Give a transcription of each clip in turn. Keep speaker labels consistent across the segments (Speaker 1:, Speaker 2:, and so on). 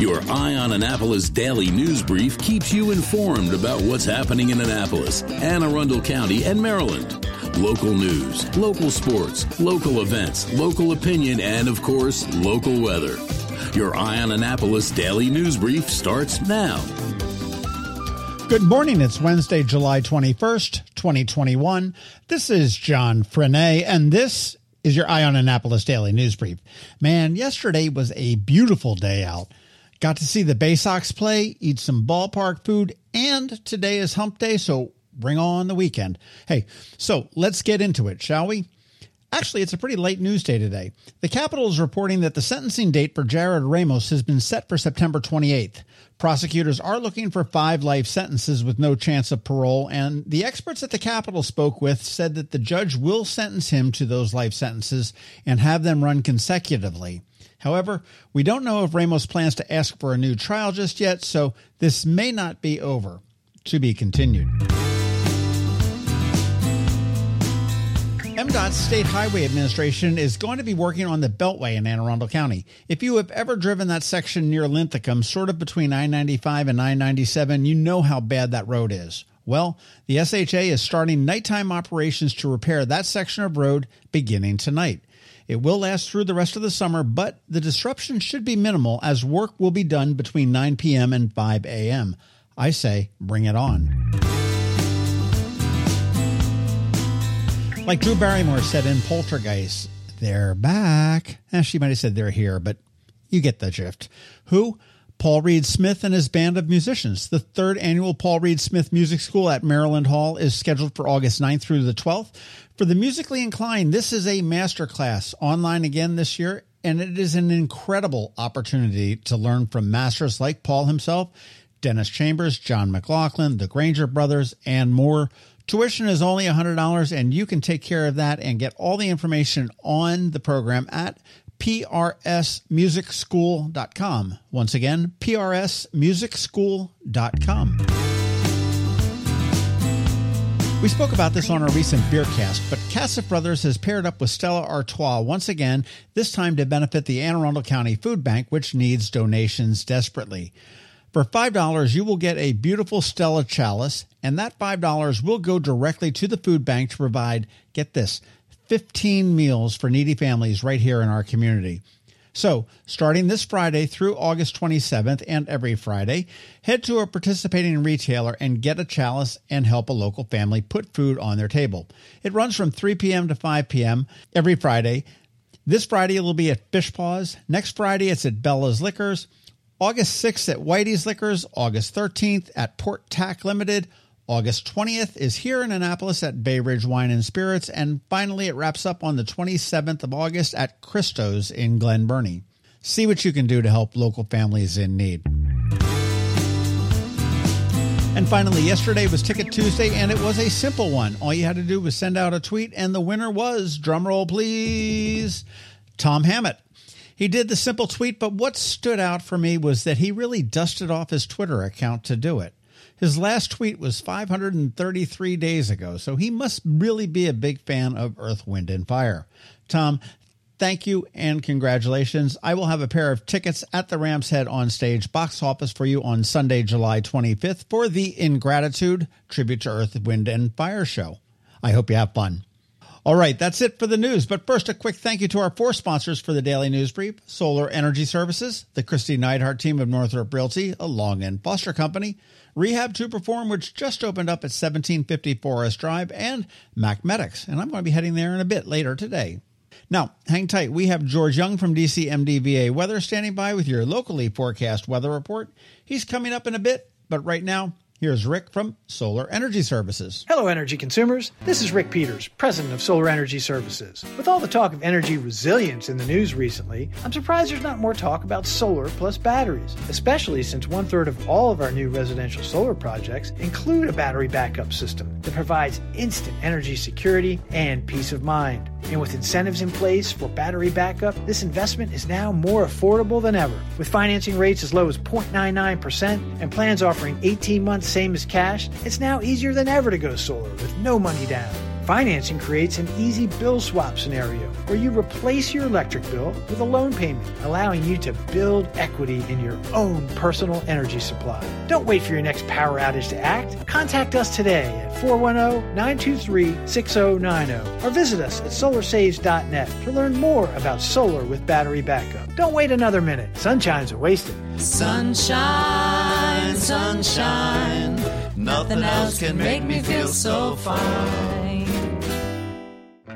Speaker 1: Your Eye on Annapolis daily news brief keeps you informed about what's happening in Annapolis, Anne Arundel County, and Maryland. Local news, local sports, local events, local opinion, and of course, local weather. Your Eye on Annapolis daily news brief starts now.
Speaker 2: Good morning. It's Wednesday, July 21st, 2021. This is John Frenaye, and this is your Eye on Annapolis Daily News Brief. Man, yesterday was a beautiful day out. Got to see the Bay Sox play, eat some ballpark food, and today is hump day, so bring on the weekend. Hey, so let's get into it, shall we? Actually, it's a pretty late news day today. The Capital is reporting that the sentencing date for Jarrod Ramos has been set for September 28th. Prosecutors are looking for five life sentences with no chance of parole, and the experts at the Capital spoke with said that the judge will sentence him to those life sentences and have them run consecutively. However, we don't know if Ramos plans to ask for a new trial just yet, so this may not be over. To be continued. MDOT's State Highway Administration is going to be working on the Beltway in Anne Arundel County. If you have ever driven that section near Linthicum, sort of between I 95 and I 97, you know how bad that road is. Well, the SHA is starting nighttime operations to repair that section of road beginning tonight. It will last through the rest of the summer, but the disruption should be minimal as work will be done between 9 p.m. and 5 a.m. I say, bring it on. Like Drew Barrymore said in Poltergeist, they're back. Eh, she might have said they're here, but you get the drift. Who? Paul Reed Smith and his band of musicians. The third annual Paul Reed Smith Music School at Maryland Hall is scheduled for August 9th through the 12th. For the musically inclined, this is a master class online again this year, and it is an incredible opportunity to learn from masters like Paul himself, Dennis Chambers, John McLaughlin, the Granger brothers, and more. Tuition is only $100 and you can take care of that and get all the information on the program at prsmusicschool.com. Once again, prsmusicschool.com. We spoke about this on our recent Beercast, but Katcef Brothers has paired up with Stella Artois once again, this time to benefit the Anne Arundel County Food Bank, which needs donations desperately. For $5, you will get a beautiful Stella chalice, and that $5 will go directly to the food bank to provide, get this, 15 meals for needy families right here in our community. So, starting this Friday through August 27th and every Friday, head to a participating retailer and get a chalice and help a local family put food on their table. It runs from 3 p.m. to 5 p.m. every Friday. This Friday it'll be at Fishpaws. Next Friday it's at Bella's Liquors. August 6th at Whitey's Liquors, August 13th at Port Tack Limited, August 20th is here in Annapolis at Bay Ridge Wine and Spirits, and finally it wraps up on the 27th of August at Christo's in Glen Burnie. See what you can do to help local families in need. And finally, yesterday was Ticket Tuesday, and it was a simple one. All you had to do was send out a tweet, and the winner was, drumroll please, Tom Hammett. He did the simple tweet, but what stood out for me was that he really dusted off his Twitter account to do it. His last tweet was 533 days ago, so he must really be a big fan of Earth, Wind, and Fire. Tom, thank you and congratulations. I will have a pair of tickets at the Ram's Head on stage box office for you on Sunday, July 25th for the Ingratitude Tribute to Earth, Wind, and Fire show. I hope you have fun. All right, that's it for the news. But first, a quick thank you to our four sponsors for the daily news brief Solar Energy Services, the Kristi Neidhardt team of Northrop Realty, a Long and Foster Company, Rehab to Perform, which just opened up at 1750 Forest Drive, and MacMedics. And I'm going to be heading there in a bit later today. Now, hang tight. We have George Young from DCMDVA Weather standing by with your locally forecast weather report. He's coming up in a bit, but right now, Here's Rick from Solar Energy Services.
Speaker 3: Hello, energy consumers. This is Rick Peters, president of Solar Energy Services. With all the talk of energy resilience in the news recently, I'm surprised there's not more talk about solar plus batteries, especially since one third of all of our new residential solar projects include a battery backup system that provides instant energy security and peace of mind. And with incentives in place for battery backup, this investment is now more affordable than ever. With financing rates as low as 0.99% and plans offering 18 months same as cash, it's now easier than ever to go solar with no money down. Financing creates an easy bill swap scenario where you replace your electric bill with a loan payment, allowing you to build equity in your own personal energy supply. Don't wait for your next power outage to act. Contact us today at 410 923 6090 or visit us at solarsaves.net to learn more about solar with battery backup. Don't wait another minute. Sunshine's are wasted.
Speaker 4: Sunshine, sunshine. Nothing else can make me feel so fine.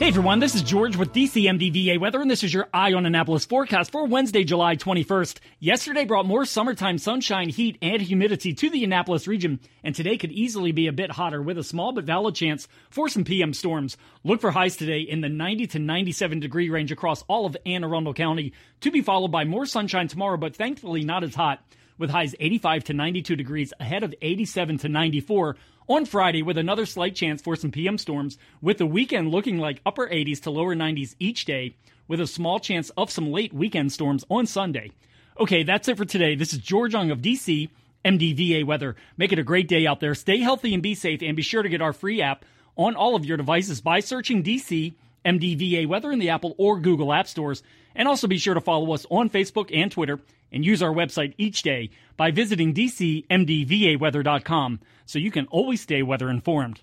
Speaker 5: Hey everyone, this is George with DCMDVA Weather, and this is your Eye on Annapolis forecast for Wednesday, July 21st. Yesterday brought more summertime sunshine, heat, and humidity to the Annapolis region, and today could easily be a bit hotter with a small but valid chance for some PM storms. Look for highs today in the 90 to 97 degree range across all of Anne Arundel County, to be followed by more sunshine tomorrow, but thankfully not as hot with highs 85 to 92 degrees ahead of 87 to 94 on Friday with another slight chance for some PM storms, with the weekend looking like upper 80s to lower 90s each day, with a small chance of some late weekend storms on Sunday. Okay, that's it for today. This is George Young of DC, MDVA Weather. Make it a great day out there. Stay healthy and be safe, and be sure to get our free app on all of your devices by searching DC MDVA Weather in the Apple or Google App Stores. And also be sure to follow us on Facebook and Twitter and use our website each day by visiting DCMDVAweather.com so you can always stay weather informed.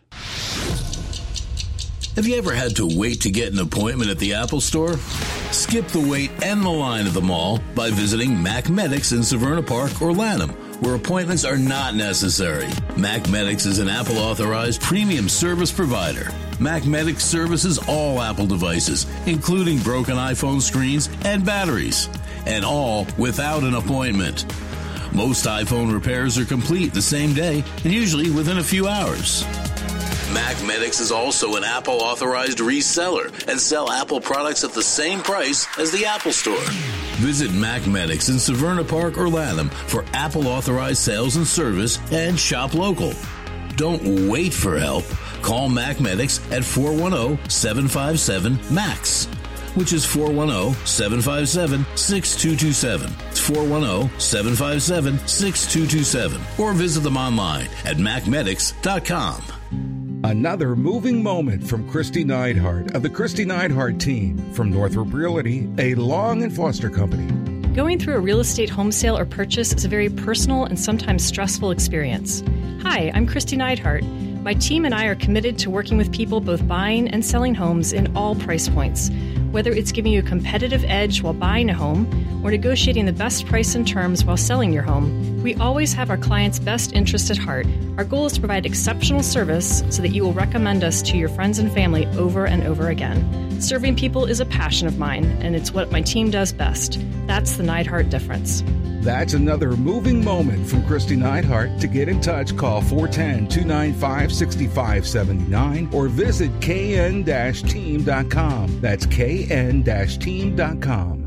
Speaker 1: Have you ever had to wait to get an appointment at the Apple Store? Skip the wait and the line at the mall by visiting MacMedics in Severna Park or Lanham, where appointments are not necessary. MacMedics is an Apple authorized premium service provider. MacMedics services all Apple devices, including broken iPhone screens and batteries, and all without an appointment. Most iPhone repairs are complete the same day and usually within a few hours. MacMedics is also an Apple authorized reseller and sell Apple products at the same price as the Apple Store. Visit MacMedics in Severna Park or Lanham for Apple authorized sales and service and shop local. Don't wait for help. Call MacMedics at 410 757 MACS which is 410 757 6227. It's 410 757 6227. Or visit them online at macmedics.com.
Speaker 6: Another moving moment from Kristi Neidhardt of the Kristi Neidhardt team from Northrop Realty, a Long and Foster company.
Speaker 7: Going through a real estate home sale or purchase is a very personal and sometimes stressful experience. Hi, I'm Kristi Neidhardt. My team and I are committed to working with people both buying and selling homes in all price points. Whether it's giving you a competitive edge while buying a home or negotiating the best price and terms while selling your home, we always have our clients' best interest at heart. Our goal is to provide exceptional service so that you will recommend us to your friends and family over and over again. Serving people is a passion of mine, and it's what my team does best. That's the Neidhardt difference.
Speaker 6: That's another moving moment from Kristi Neidhardt. To get in touch, call 410 295 6579 or visit kn team.com. That's kn team.com.